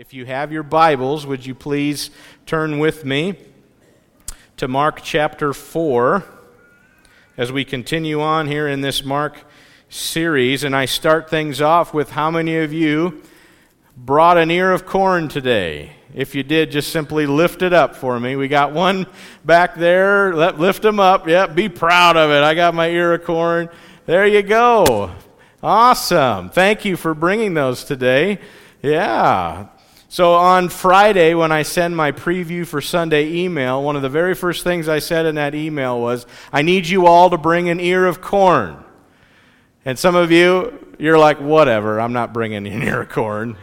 If you have your Bibles, would you please turn with me to Mark chapter 4 as we continue on here in this Mark series. And I start things off with how many of you brought an ear of corn today? If you did, just simply lift it up for me. We got one back there. Let, lift them up. Yep, be proud of it. I got my ear of corn. There you go. Awesome. Thank you for bringing those today. Yeah. So on Friday, when I send my preview for Sunday email, one of the very first things I said in that email was, I need you all to bring an ear of corn. And some of you, you're like, whatever, I'm not bringing an ear of corn.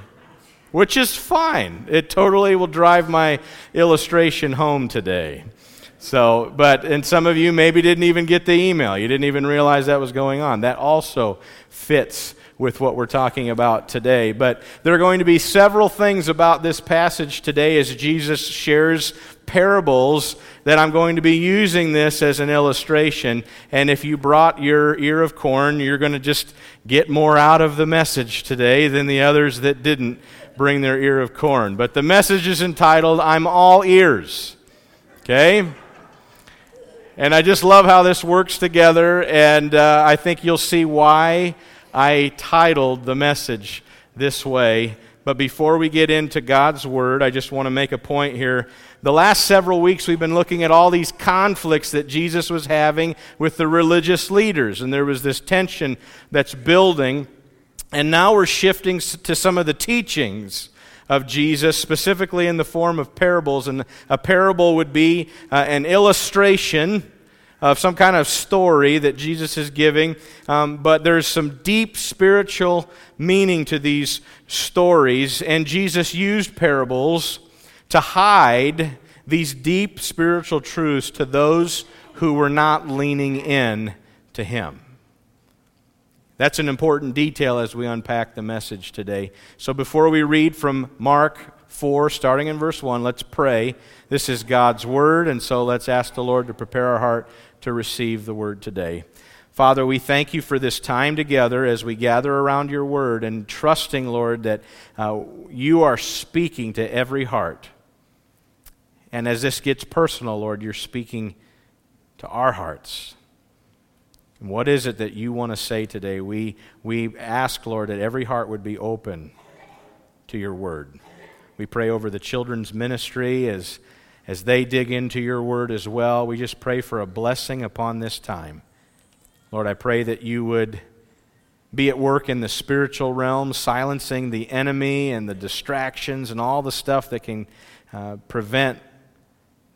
Which is fine. It totally will drive my illustration home today. So, but, and some of you maybe didn't even get the email. You didn't even realize that was going on. That also fits with what we're talking about today. But there are going to be several things about this passage today as Jesus shares parables that I'm going to be using this as an illustration. And if you brought your ear of corn, you're going to just get more out of the message today than the others that didn't bring their ear of corn. But the message is entitled, I'm All Ears. Okay? And I just love how this works together, and uh, I think you'll see why I titled the message this way. But before we get into God's Word, I just want to make a point here. The last several weeks, we've been looking at all these conflicts that Jesus was having with the religious leaders, and there was this tension that's building. And now we're shifting to some of the teachings of Jesus, specifically in the form of parables. And a parable would be uh, an illustration of some kind of story that Jesus is giving, um, but there's some deep spiritual meaning to these stories, and Jesus used parables to hide these deep spiritual truths to those who were not leaning in to Him. That's an important detail as we unpack the message today. So before we read from Mark 4, starting in verse 1, let's pray. This is God's Word, and so let's ask the Lord to prepare our heart to receive the word today. Father, we thank you for this time together as we gather around your word and trusting, Lord, that uh, you are speaking to every heart. And as this gets personal, Lord, you're speaking to our hearts. And what is it that you want to say today? We, we ask, Lord, that every heart would be open to your word. We pray over the children's ministry as as they dig into your word as well. We just pray for a blessing upon this time. Lord, I pray that you would be at work in the spiritual realm, silencing the enemy and the distractions and all the stuff that can uh, prevent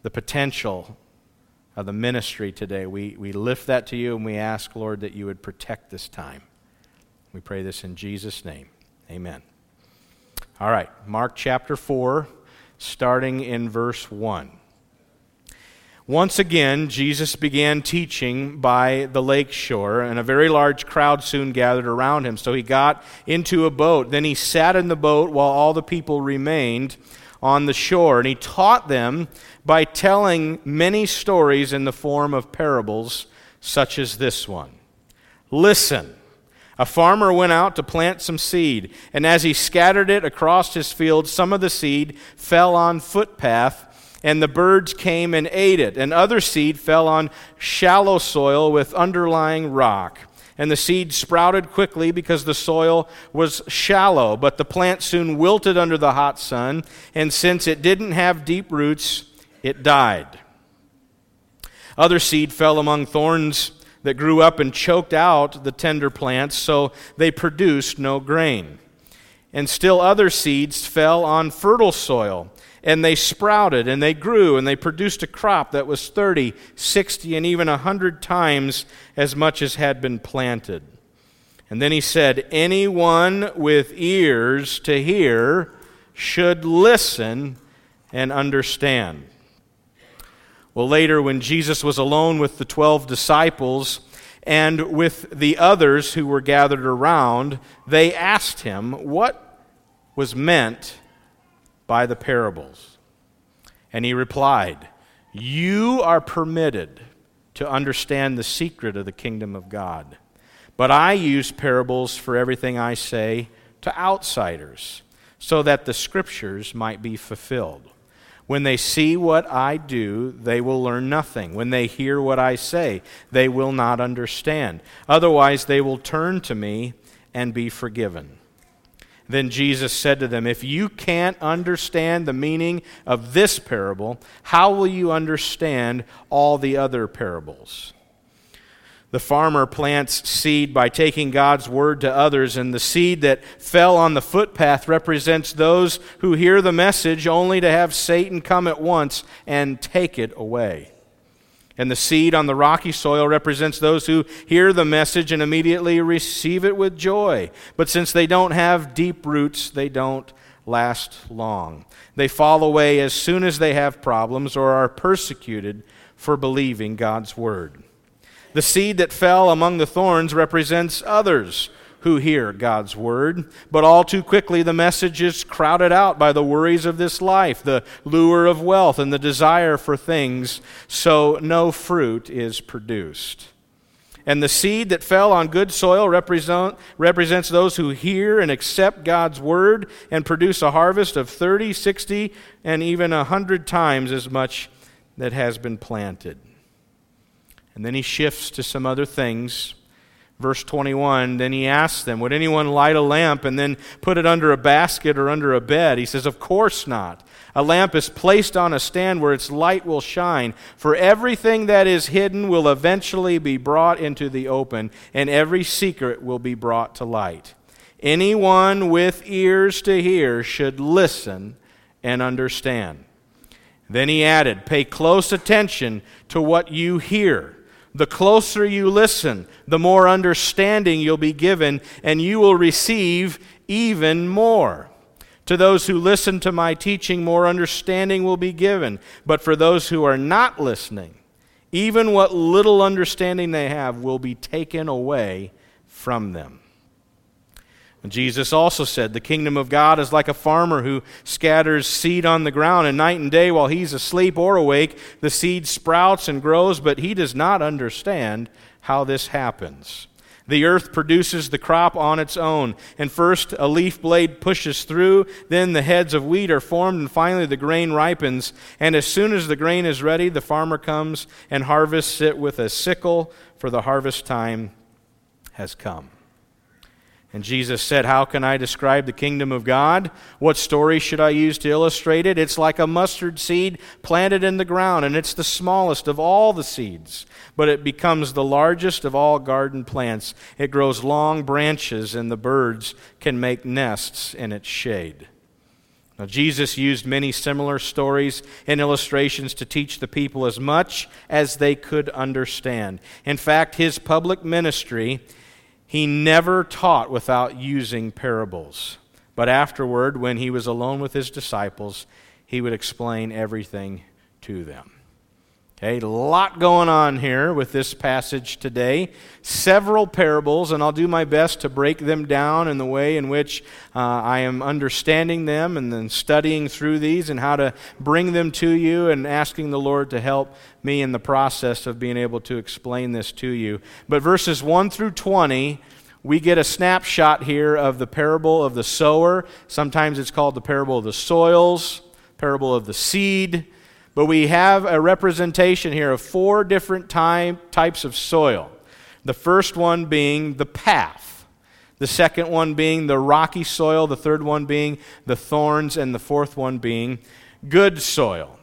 the potential of the ministry today. We, we lift that to you and we ask, Lord, that you would protect this time. We pray this in Jesus' name. Amen. All right, Mark chapter 4 starting in verse 1. Once again, Jesus began teaching by the lake shore, and a very large crowd soon gathered around him. So he got into a boat. Then he sat in the boat while all the people remained on the shore. And he taught them by telling many stories in the form of parables, such as this one. Listen. A farmer went out to plant some seed, and as he scattered it across his field, some of the seed fell on footpath, and the birds came and ate it. And other seed fell on shallow soil with underlying rock. And the seed sprouted quickly because the soil was shallow, but the plant soon wilted under the hot sun, and since it didn't have deep roots, it died. Other seed fell among thorns that grew up and choked out the tender plants, so they produced no grain. And still other seeds fell on fertile soil, and they sprouted, and they grew, and they produced a crop that was 30, 60, and even a 100 times as much as had been planted. And then he said, Anyone with ears to hear should listen and understand. Well, later, when Jesus was alone with the 12 disciples and with the others who were gathered around, they asked him what was meant by the parables. And he replied, You are permitted to understand the secret of the kingdom of God. But I use parables for everything I say to outsiders so that the scriptures might be fulfilled. When they see what I do, they will learn nothing. When they hear what I say, they will not understand. Otherwise, they will turn to me and be forgiven. Then Jesus said to them, If you can't understand the meaning of this parable, how will you understand all the other parables? The farmer plants seed by taking God's word to others, and the seed that fell on the footpath represents those who hear the message only to have Satan come at once and take it away. And the seed on the rocky soil represents those who hear the message and immediately receive it with joy. But since they don't have deep roots, they don't last long. They fall away as soon as they have problems or are persecuted for believing God's word. The seed that fell among the thorns represents others who hear God's word, but all too quickly the message is crowded out by the worries of this life, the lure of wealth, and the desire for things, so no fruit is produced. And the seed that fell on good soil represent, represents those who hear and accept God's word and produce a harvest of 30, 60, and even 100 times as much that has been planted. And then he shifts to some other things. Verse 21 Then he asks them, Would anyone light a lamp and then put it under a basket or under a bed? He says, Of course not. A lamp is placed on a stand where its light will shine, for everything that is hidden will eventually be brought into the open, and every secret will be brought to light. Anyone with ears to hear should listen and understand. Then he added, Pay close attention to what you hear. The closer you listen, the more understanding you'll be given, and you will receive even more. To those who listen to my teaching, more understanding will be given. But for those who are not listening, even what little understanding they have will be taken away from them. Jesus also said, The kingdom of God is like a farmer who scatters seed on the ground, and night and day while he's asleep or awake, the seed sprouts and grows, but he does not understand how this happens. The earth produces the crop on its own, and first a leaf blade pushes through, then the heads of wheat are formed, and finally the grain ripens. And as soon as the grain is ready, the farmer comes and harvests it with a sickle, for the harvest time has come. And Jesus said, How can I describe the kingdom of God? What story should I use to illustrate it? It's like a mustard seed planted in the ground, and it's the smallest of all the seeds, but it becomes the largest of all garden plants. It grows long branches, and the birds can make nests in its shade. Now, Jesus used many similar stories and illustrations to teach the people as much as they could understand. In fact, his public ministry he never taught without using parables. But afterward, when he was alone with his disciples, he would explain everything to them. Okay, a lot going on here with this passage today. Several parables, and I'll do my best to break them down in the way in which uh, I am understanding them and then studying through these and how to bring them to you and asking the Lord to help me in the process of being able to explain this to you. But verses 1 through 20, we get a snapshot here of the parable of the sower. Sometimes it's called the parable of the soils, parable of the seed but we have a representation here of four different type, types of soil. The first one being the path, the second one being the rocky soil, the third one being the thorns, and the fourth one being good soil.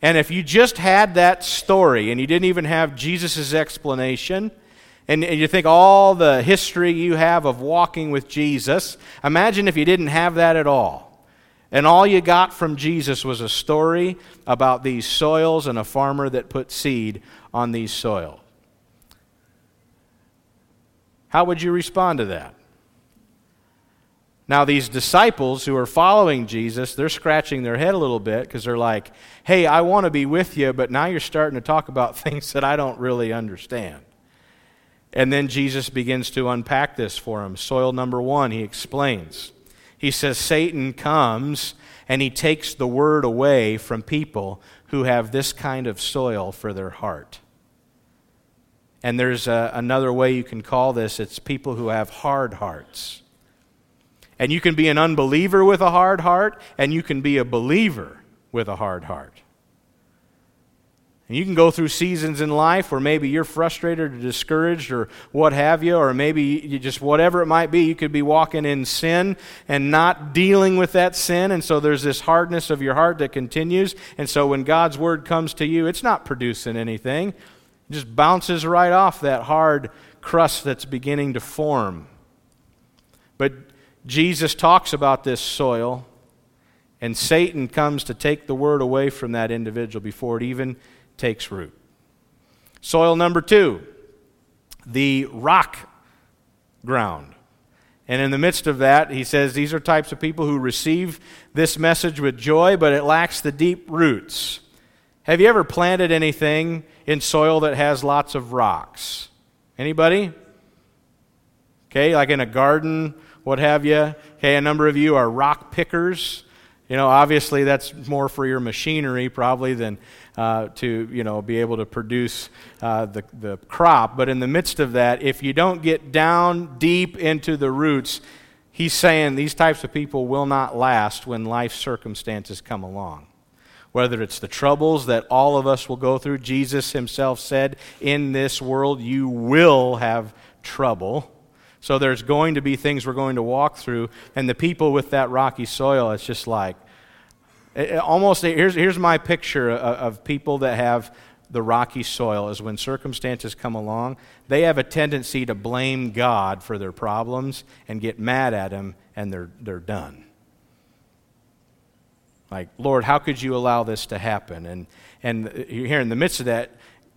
And if you just had that story and you didn't even have Jesus' explanation, and you think all the history you have of walking with Jesus, imagine if you didn't have that at all. And all you got from Jesus was a story about these soils and a farmer that put seed on these soils. How would you respond to that? Now, these disciples who are following Jesus, they're scratching their head a little bit because they're like, hey, I want to be with you, but now you're starting to talk about things that I don't really understand. And then Jesus begins to unpack this for them. Soil number one, he explains. He says Satan comes and he takes the word away from people who have this kind of soil for their heart. And there's a, another way you can call this it's people who have hard hearts. And you can be an unbeliever with a hard heart, and you can be a believer with a hard heart. And you can go through seasons in life where maybe you're frustrated or discouraged or what have you, or maybe you just whatever it might be. You could be walking in sin and not dealing with that sin. And so there's this hardness of your heart that continues. And so when God's word comes to you, it's not producing anything, it just bounces right off that hard crust that's beginning to form. But Jesus talks about this soil, and Satan comes to take the word away from that individual before it even takes root. Soil number two, the rock ground. And in the midst of that, he says these are types of people who receive this message with joy, but it lacks the deep roots. Have you ever planted anything in soil that has lots of rocks? Anybody? Okay, like in a garden, what have you? Okay, a number of you are rock pickers. You know, obviously that's more for your machinery probably than uh, to you know be able to produce uh, the the crop. But in the midst of that, if you don't get down deep into the roots, he's saying these types of people will not last when life circumstances come along. Whether it's the troubles that all of us will go through, Jesus himself said, "In this world you will have trouble." So there's going to be things we're going to walk through, and the people with that rocky soil, it's just like almost here's, here's my picture of, people that have the rocky soil is when circumstances come along, they have a tendency to blame God for their problems and get mad at Him, and they're, they're done. Like, Lord, how could you allow this to happen? And, and here in the midst of that,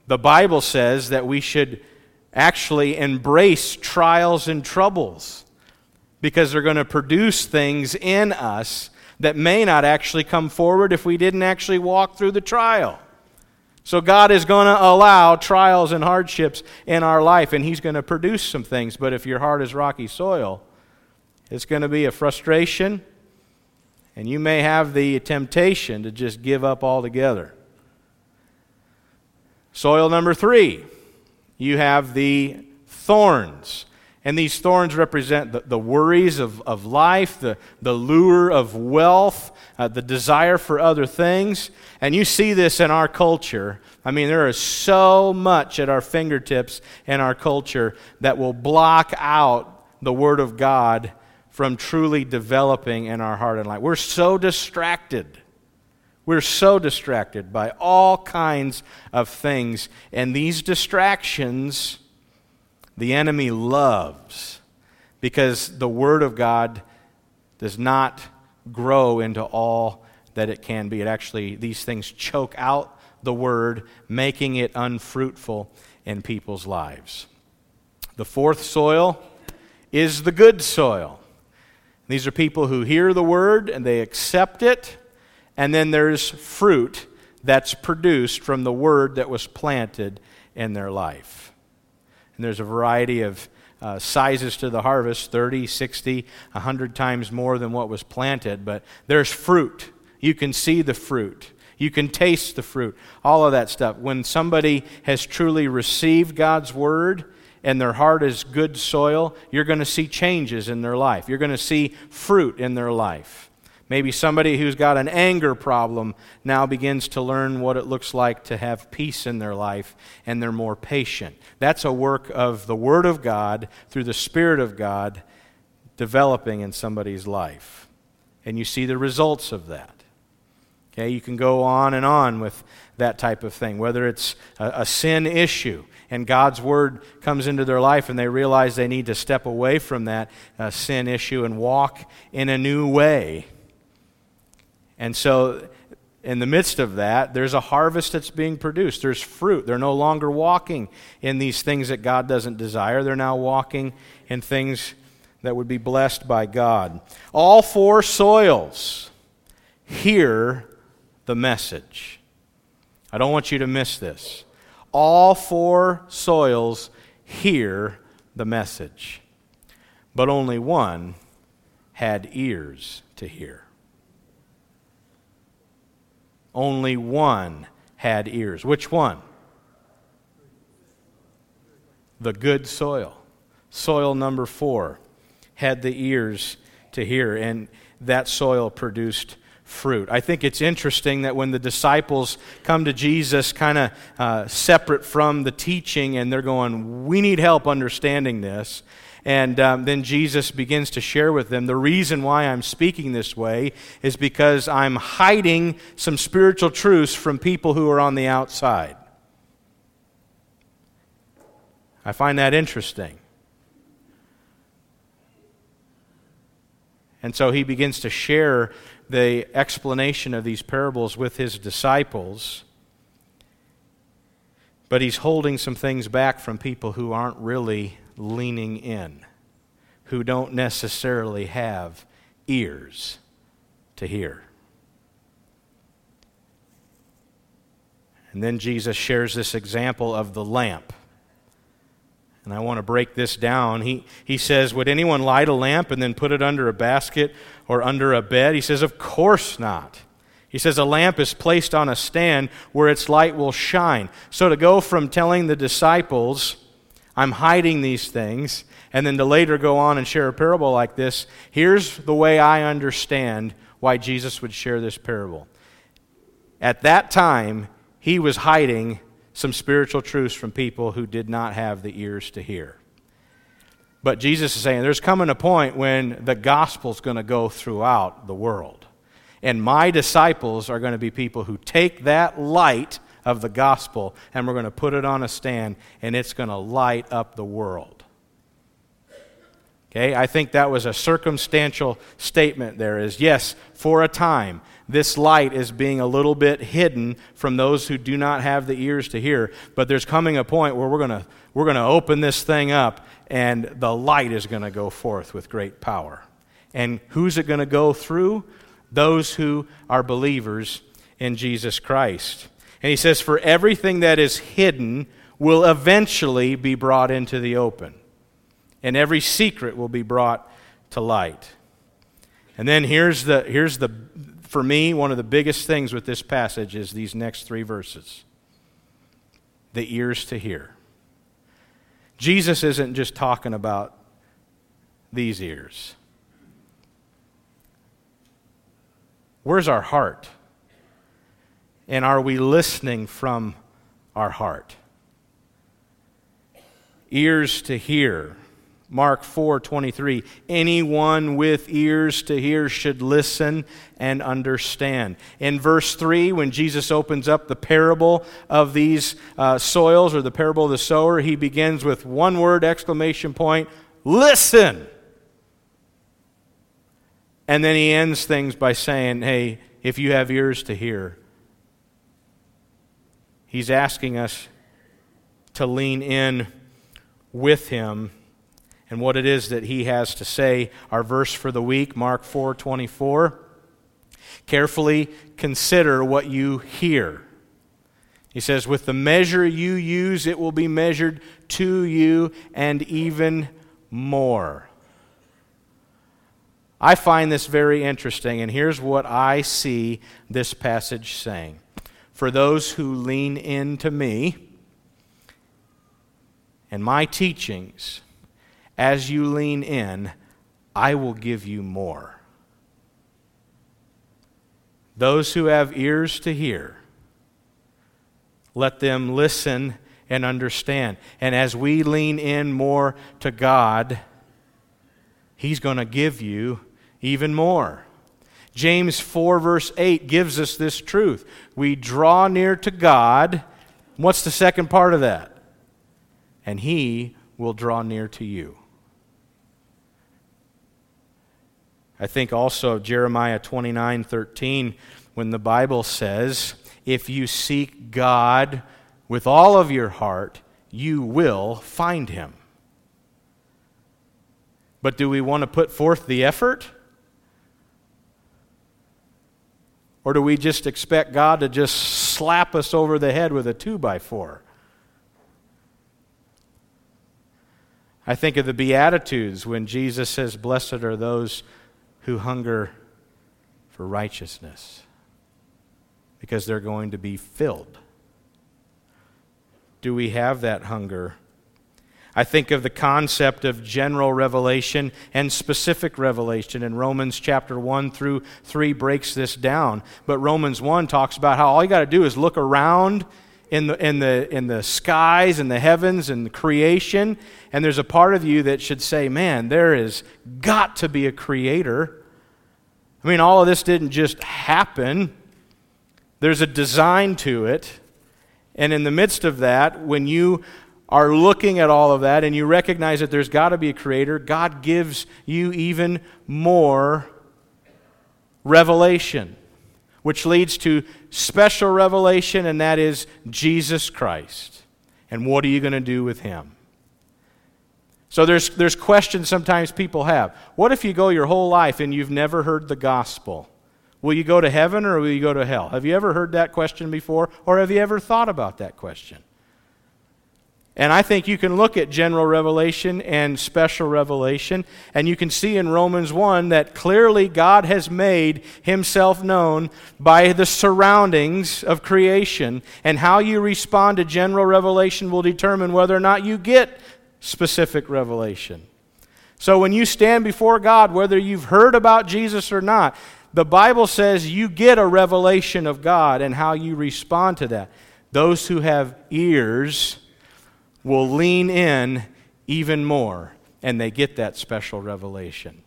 the Bible says that we should actually embrace trials and troubles because they're going to produce things in us that may not actually come forward if we didn't actually walk through the trial. So, God is going to allow trials and hardships in our life, and He's going to produce some things. But if your heart is rocky soil, it's going to be a frustration, and you may have the temptation to just give up altogether. Soil number three, you have the thorns. And these thorns represent the, the worries of, of life, the, the lure of wealth, uh, the desire for other things. And you see this in our culture. I mean, there is so much at our fingertips in our culture that will block out the Word of God from truly developing in our heart and life. We're so distracted. We're so distracted by all kinds of things. And these distractions the enemy loves because the Word of God does not grow into all that it can be. It actually, these things choke out the Word, making it unfruitful in people's lives. The fourth soil is the good soil. These are people who hear the Word and they accept it, and then there's fruit that's produced from the Word that was planted in their life. And there's a variety of uh, sizes to the harvest 30, 60, 100 times more than what was planted. But there's fruit. You can see the fruit. You can taste the fruit. All of that stuff. When somebody has truly received God's word, and their heart is good soil, you're going to see changes in their life. You're going to see fruit in their life. Maybe somebody who's got an anger problem now begins to learn what it looks like to have peace in their life and they're more patient. That's a work of the Word of God through the Spirit of God developing in somebody's life. And you see the results of that. Okay, you can go on and on with that type of thing, whether it's a, a sin issue and God's word comes into their life and they realize they need to step away from that uh, sin issue and walk in a new way and so, in the midst of that, there's a harvest that's being produced. There's fruit. They're no longer walking in these things that God doesn't desire. They're now walking in things that would be blessed by God. All four soils hear the message. I don't want you to miss this. All four soils hear the message, but only one had ears to hear. Only one had ears. Which one? The good soil. Soil number four had the ears to hear. And that soil produced fruit. I think it's interesting that when the disciples come to Jesus, kind of uh, separate from the teaching, and they're going, We need help understanding this. And um, then Jesus begins to share with them the reason why I'm speaking this way is because I'm hiding some spiritual truths from people who are on the outside. I find that interesting. And so he begins to share the explanation of these parables with his disciples. But he's holding some things back from people who aren't really leaning in, who don't necessarily have ears to hear. And then Jesus shares this example of the lamp. And I want to break this down. He, he says, Would anyone light a lamp and then put it under a basket or under a bed? He says, Of course not. He says, A lamp is placed on a stand where its light will shine. So to go from telling the disciples, I'm hiding these things, and then to later go on and share a parable like this, here's the way I understand why Jesus would share this parable. At that time, he was hiding some spiritual truths from people who did not have the ears to hear. But Jesus is saying there's coming a point when the gospel's going to go throughout the world. And my disciples are going to be people who take that light of the gospel and we're going to put it on a stand and it's going to light up the world. Okay, I think that was a circumstantial statement there is yes, for a time, this light is being a little bit hidden from those who do not have the ears to hear, but there's coming a point where we're going to we're going to open this thing up and the light is going to go forth with great power. And who's it going to go through? Those who are believers in Jesus Christ. And he says, For everything that is hidden will eventually be brought into the open, and every secret will be brought to light. And then here's the, here's the, for me, one of the biggest things with this passage is these next three verses the ears to hear. Jesus isn't just talking about these ears. Where's our heart? And are we listening from our heart? Ears to hear. Mark 4:23 Anyone with ears to hear should listen and understand. In verse 3 when Jesus opens up the parable of these uh, soils or the parable of the sower, he begins with one word exclamation point, listen. And then he ends things by saying, "Hey, if you have ears to hear, He's asking us to lean in with him and what it is that he has to say. Our verse for the week, Mark 4:24. Carefully consider what you hear. He says, With the measure you use, it will be measured to you and even more. I find this very interesting, and here's what I see this passage saying for those who lean into me and my teachings, as you lean in, I will give you more. Those who have ears to hear, let them listen and understand. And as we lean in more to God, He's going to give you even more. James 4, verse 8 gives us this truth. We draw near to God. What's the second part of that? And He will draw near to you. I think also Jeremiah 29 13, when the Bible says, If you seek God with all of your heart, you will find Him. But do we want to put forth the effort? Or do we just expect God to just slap us over the head with a two by four? I think of the Beatitudes when Jesus says, Blessed are those who hunger for righteousness, because they're going to be filled. Do we have that hunger? I think of the concept of general revelation and specific revelation. And Romans chapter 1 through 3 breaks this down. But Romans 1 talks about how all you got to do is look around in the, in, the, in the skies and the heavens and the creation, and there's a part of you that should say, man, there has got to be a creator. I mean, all of this didn't just happen, there's a design to it. And in the midst of that, when you are looking at all of that and you recognize that there's got to be a creator, God gives you even more revelation, which leads to special revelation, and that is Jesus Christ. And what are you going to do with him? So there's, there's questions sometimes people have. What if you go your whole life and you've never heard the gospel? Will you go to heaven or will you go to hell? Have you ever heard that question before, or have you ever thought about that question? And I think you can look at general revelation and special revelation, and you can see in Romans 1 that clearly God has made himself known by the surroundings of creation, and how you respond to general revelation will determine whether or not you get specific revelation. So when you stand before God, whether you've heard about Jesus or not, the Bible says you get a revelation of God and how you respond to that. Those who have ears, will lean in even more and they get that special revelation.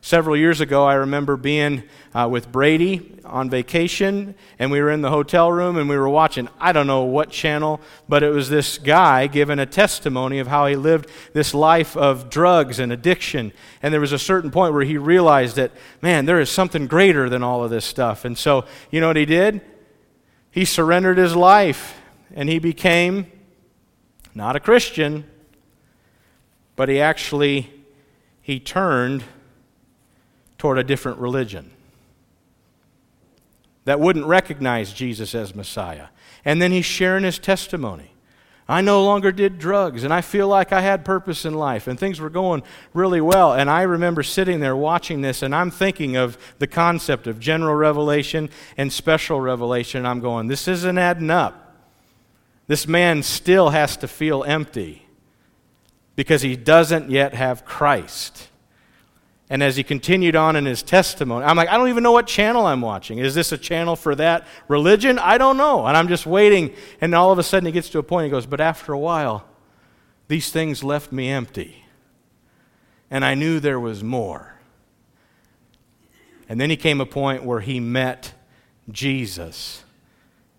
Several years ago, I remember being uh, with Brady on vacation, and we were in the hotel room and we were watching, I don't know what channel, but it was this guy giving a testimony of how he lived this life of drugs and addiction. And there was a certain point where he realized that, man, there is something greater than all of this stuff. And so, you know what he did? He surrendered his life and he became not a Christian, but he actually he turned toward a different religion that wouldn't recognize Jesus as Messiah. And then he's sharing his testimony. I no longer did drugs, and I feel like I had purpose in life, and things were going really well. And I remember sitting there watching this, and I'm thinking of the concept of general revelation and special revelation. I'm going, this isn't adding up. This man still has to feel empty because he doesn't yet have Christ. And as he continued on in his testimony, I'm like, I don't even know what channel I'm watching. Is this a channel for that religion? I don't know. And I'm just waiting. And all of a sudden he gets to a point, he goes, But after a while, these things left me empty. And I knew there was more. And then he came a point where he met Jesus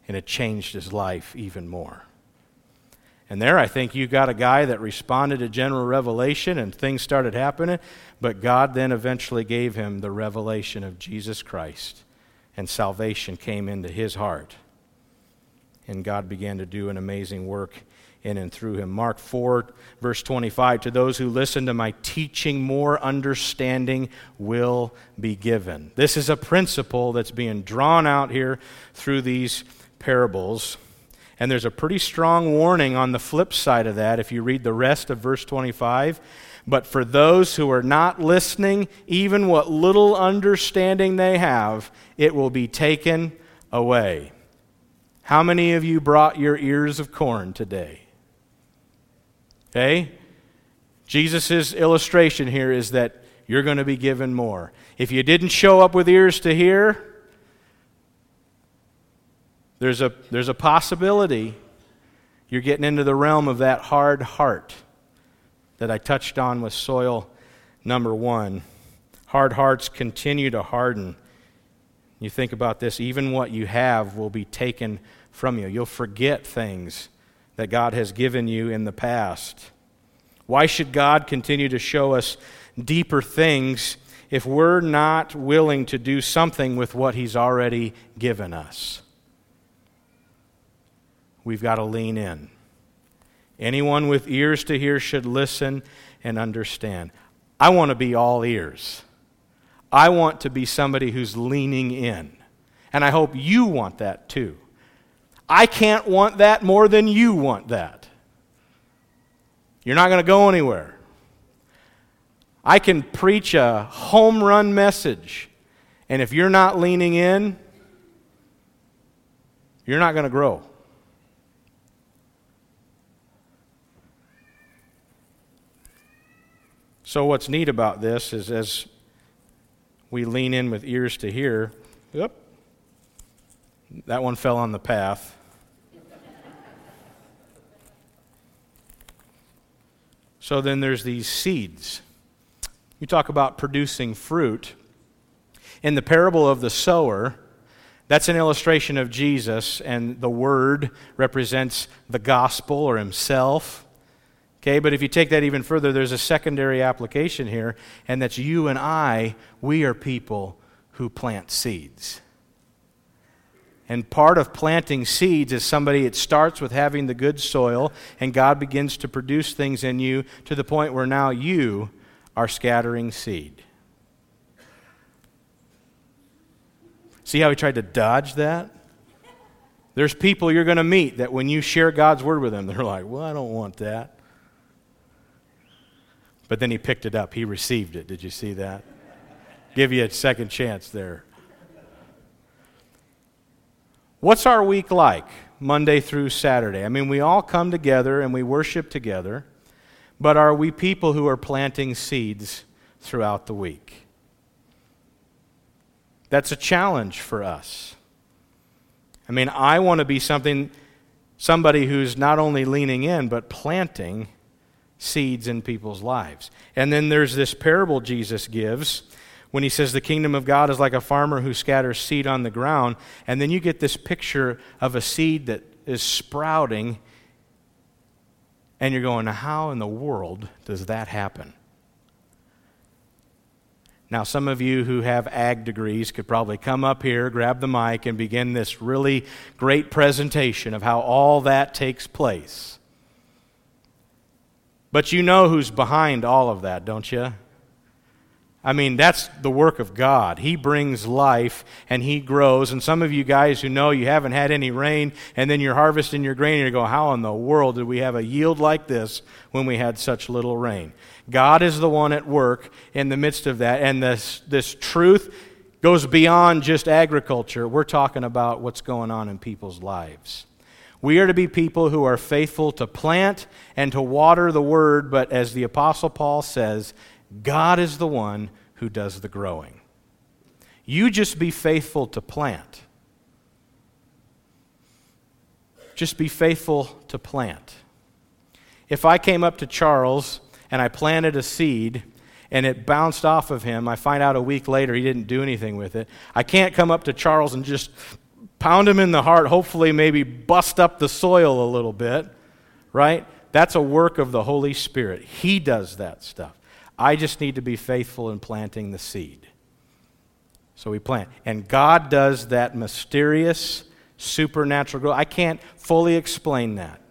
and it changed his life even more. And there, I think you got a guy that responded to general revelation and things started happening, but God then eventually gave him the revelation of Jesus Christ, and salvation came into his heart. And God began to do an amazing work in and through him. Mark 4, verse 25 To those who listen to my teaching, more understanding will be given. This is a principle that's being drawn out here through these parables. And there's a pretty strong warning on the flip side of that if you read the rest of verse 25. But for those who are not listening, even what little understanding they have, it will be taken away. How many of you brought your ears of corn today? Okay? Jesus' illustration here is that you're going to be given more. If you didn't show up with ears to hear, there's a, there's a possibility you're getting into the realm of that hard heart that I touched on with soil number one. Hard hearts continue to harden. You think about this, even what you have will be taken from you. You'll forget things that God has given you in the past. Why should God continue to show us deeper things if we're not willing to do something with what He's already given us? We've got to lean in. Anyone with ears to hear should listen and understand. I want to be all ears. I want to be somebody who's leaning in. And I hope you want that too. I can't want that more than you want that. You're not going to go anywhere. I can preach a home run message, and if you're not leaning in, you're not going to grow. So, what's neat about this is as we lean in with ears to hear, yep, that one fell on the path. so, then there's these seeds. You talk about producing fruit. In the parable of the sower, that's an illustration of Jesus, and the word represents the gospel or himself. Okay, but if you take that even further, there's a secondary application here, and that's you and I, we are people who plant seeds. And part of planting seeds is somebody, it starts with having the good soil, and God begins to produce things in you to the point where now you are scattering seed. See how he tried to dodge that? There's people you're going to meet that when you share God's word with them, they're like, well, I don't want that. But then he picked it up. He received it. Did you see that? Give you a second chance there. What's our week like, Monday through Saturday? I mean, we all come together and we worship together, but are we people who are planting seeds throughout the week? That's a challenge for us. I mean, I want to be something somebody who's not only leaning in but planting seeds in people's lives. And then there's this parable Jesus gives when he says the kingdom of God is like a farmer who scatters seed on the ground. And then you get this picture of a seed that is sprouting. And you're going, how in the world does that happen? Now, some of you who have ag degrees could probably come up here, grab the mic, and begin this really great presentation of how all that takes place. But you know who's behind all of that, don't you? I mean, that's the work of God. He brings life and He grows. And some of you guys who know you haven't had any rain and then you're harvesting your grain and you go, How in the world did we have a yield like this when we had such little rain? God is the one at work in the midst of that. And this, this truth goes beyond just agriculture. We're talking about what's going on in people's lives. We are to be people who are faithful to plant and to water the word, but as the Apostle Paul says, God is the one who does the growing. You just be faithful to plant. Just be faithful to plant. If I came up to Charles and I planted a seed and it bounced off of him, I find out a week later he didn't do anything with it. I can't come up to Charles and just pound him in the heart, hopefully, maybe bust up the soil a little bit, right? That's a work of the Holy Spirit. He does that stuff. I just need to be faithful in planting the seed. So we plant. And God does that mysterious, supernatural growth. I can't fully explain that.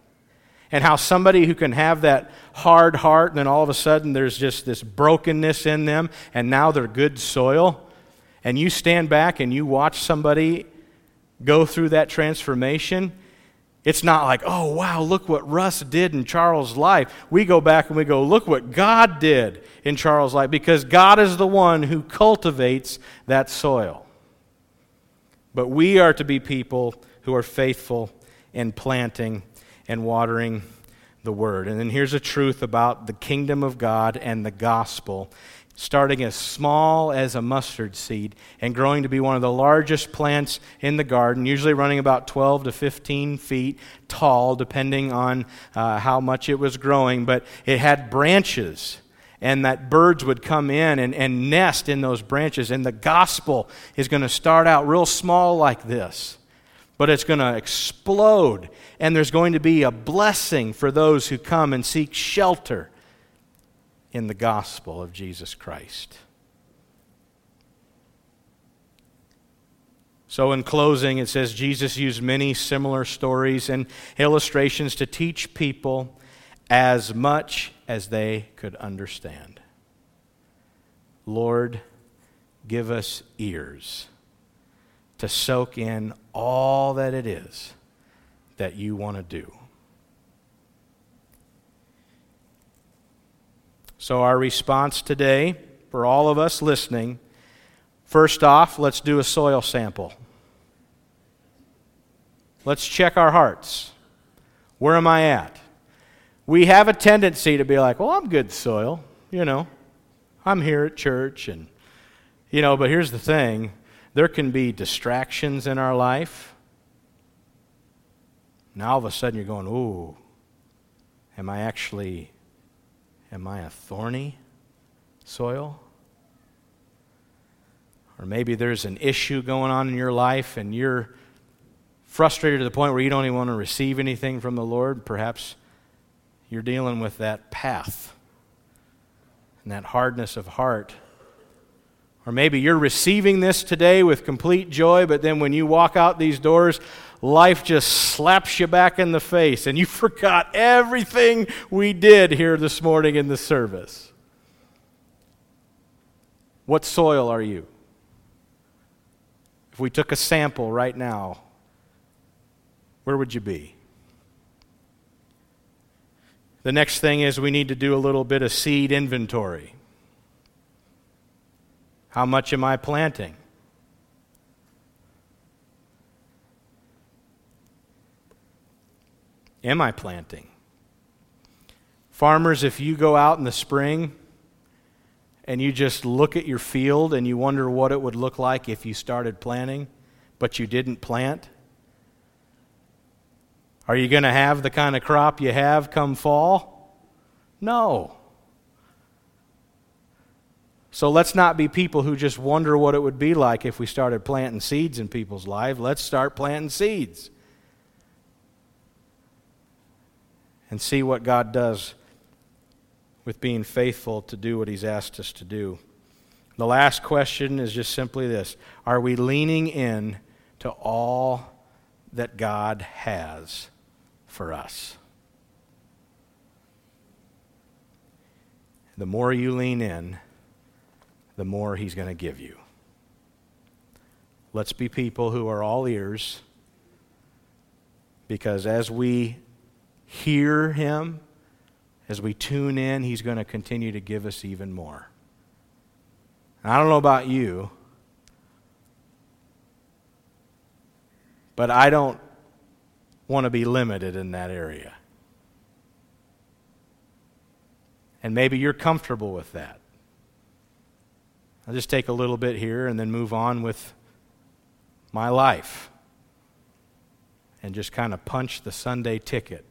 And how somebody who can have that hard heart, and then all of a sudden there's just this brokenness in them, and now they're good soil. And you stand back and you watch somebody go through that transformation, it's not like, oh, wow, look what Russ did in Charles' life. We go back and we go, look what God did in Charles' life because God is the one who cultivates that soil. But we are to be people who are faithful in planting and watering the word. And then here's a truth about the kingdom of God and the gospel starting as small as a mustard seed and growing to be one of the largest plants in the garden, usually running about 12 to 15 feet tall, depending on uh, how much it was growing. But it had branches. And that birds would come in and, and nest in those branches. And the gospel is going to start out real small like this, but it's going to explode. And there's going to be a blessing for those who come and seek shelter in the gospel of Jesus Christ. So, in closing, it says Jesus used many similar stories and illustrations to teach people as much as they could understand. Lord, give us ears to soak in all that it is that you want to do. So, our response today for all of us listening first off, let's do a soil sample. Let's check our hearts. Where am I at? We have a tendency to be like, well, I'm good soil, you know. I'm here at church and you know, but here's the thing, there can be distractions in our life. Now all of a sudden you're going, "Ooh, am I actually am I a thorny soil?" Or maybe there's an issue going on in your life and you're frustrated to the point where you don't even want to receive anything from the Lord. Perhaps you're dealing with that path and that hardness of heart. Or maybe you're receiving this today with complete joy, but then when you walk out these doors, life just slaps you back in the face and you forgot everything we did here this morning in the service. What soil are you? If we took a sample right now, where would you be? The next thing is we need to do a little bit of seed inventory. How much am I planting? Am I planting? Farmers, if you go out in the spring and you just look at your field and you wonder what it would look like if you started planting, but you didn't plant, are you going to have the kind of crop you have come fall? No. So let's not be people who just wonder what it would be like if we started planting seeds in people's lives. Let's start planting seeds and see what God does with being faithful to do what He's asked us to do. The last question is just simply this Are we leaning in to all that God has? for us. The more you lean in, the more He's going to give you. Let's be people who are all ears because as we hear Him, as we tune in, He's going to continue to give us even more. I don't know about you, but I don't want to be limited in that area. And maybe you're comfortable with that. I'll just take a little bit here and then move on with my life and just kind of punch the Sunday ticket.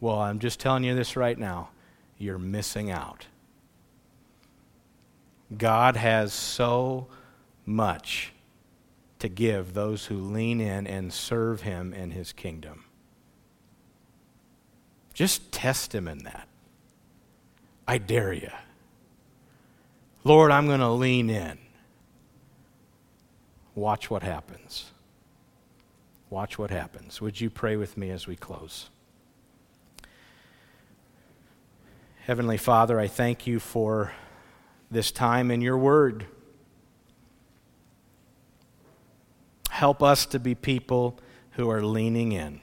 Well, I'm just telling you this right now. You're missing out. God has so much to give those who lean in and serve Him in His kingdom. Just test Him in that. I dare you. Lord, I'm going to lean in. Watch what happens. Watch what happens. Would you pray with me as we close? Heavenly Father, I thank you for this time in your word. Help us to be people who are leaning in.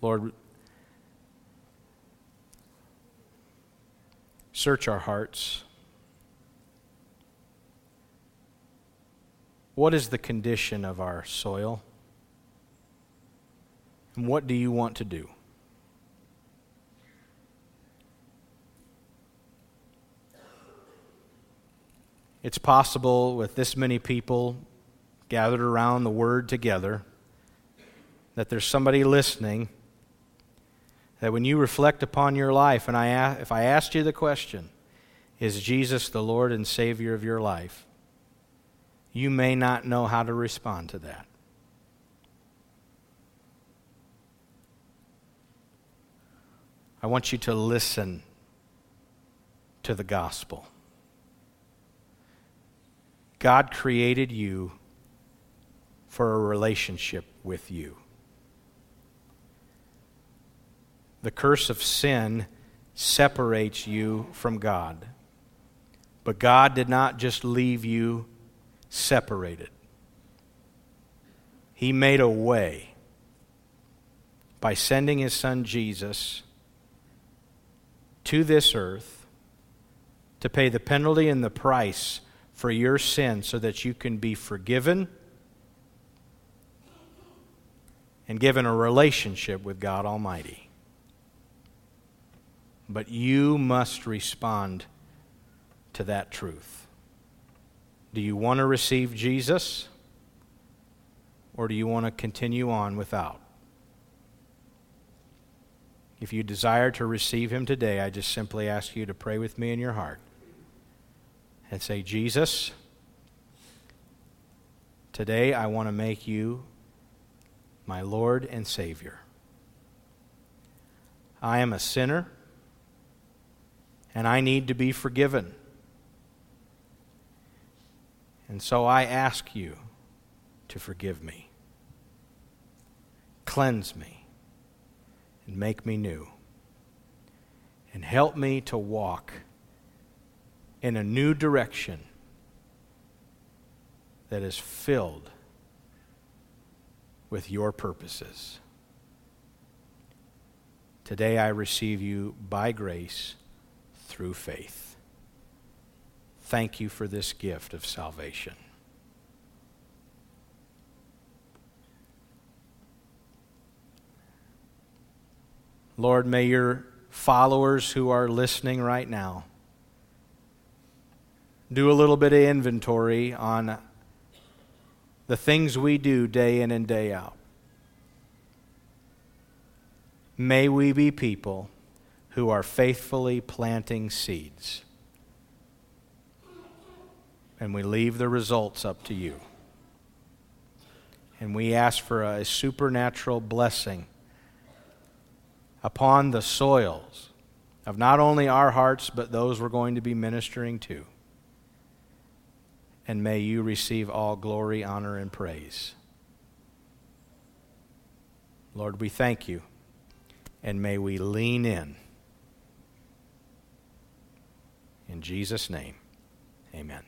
Lord, search our hearts. What is the condition of our soil? And what do you want to do? It's possible with this many people gathered around the Word together that there's somebody listening that when you reflect upon your life, and I, if I asked you the question, is Jesus the Lord and Savior of your life? You may not know how to respond to that. I want you to listen to the gospel. God created you for a relationship with you. The curse of sin separates you from God. But God did not just leave you separated, He made a way by sending His Son Jesus to this earth to pay the penalty and the price for your sin so that you can be forgiven and given a relationship with God Almighty. But you must respond to that truth. Do you want to receive Jesus? Or do you want to continue on without? If you desire to receive him today, I just simply ask you to pray with me in your heart and say, Jesus, today I want to make you my Lord and Savior. I am a sinner and I need to be forgiven. And so I ask you to forgive me, cleanse me, and make me new. And help me to walk in a new direction that is filled with your purposes. Today I receive you by grace through faith. Thank you for this gift of salvation. Lord, may your followers who are listening right now do a little bit of inventory on the things we do day in and day out. May we be people who are faithfully planting seeds. And we leave the results up to you. And we ask for a supernatural blessing upon the soils of not only our hearts, but those we're going to be ministering to. And may you receive all glory, honor, and praise. Lord, we thank you, and may we lean in. In Jesus' name, amen.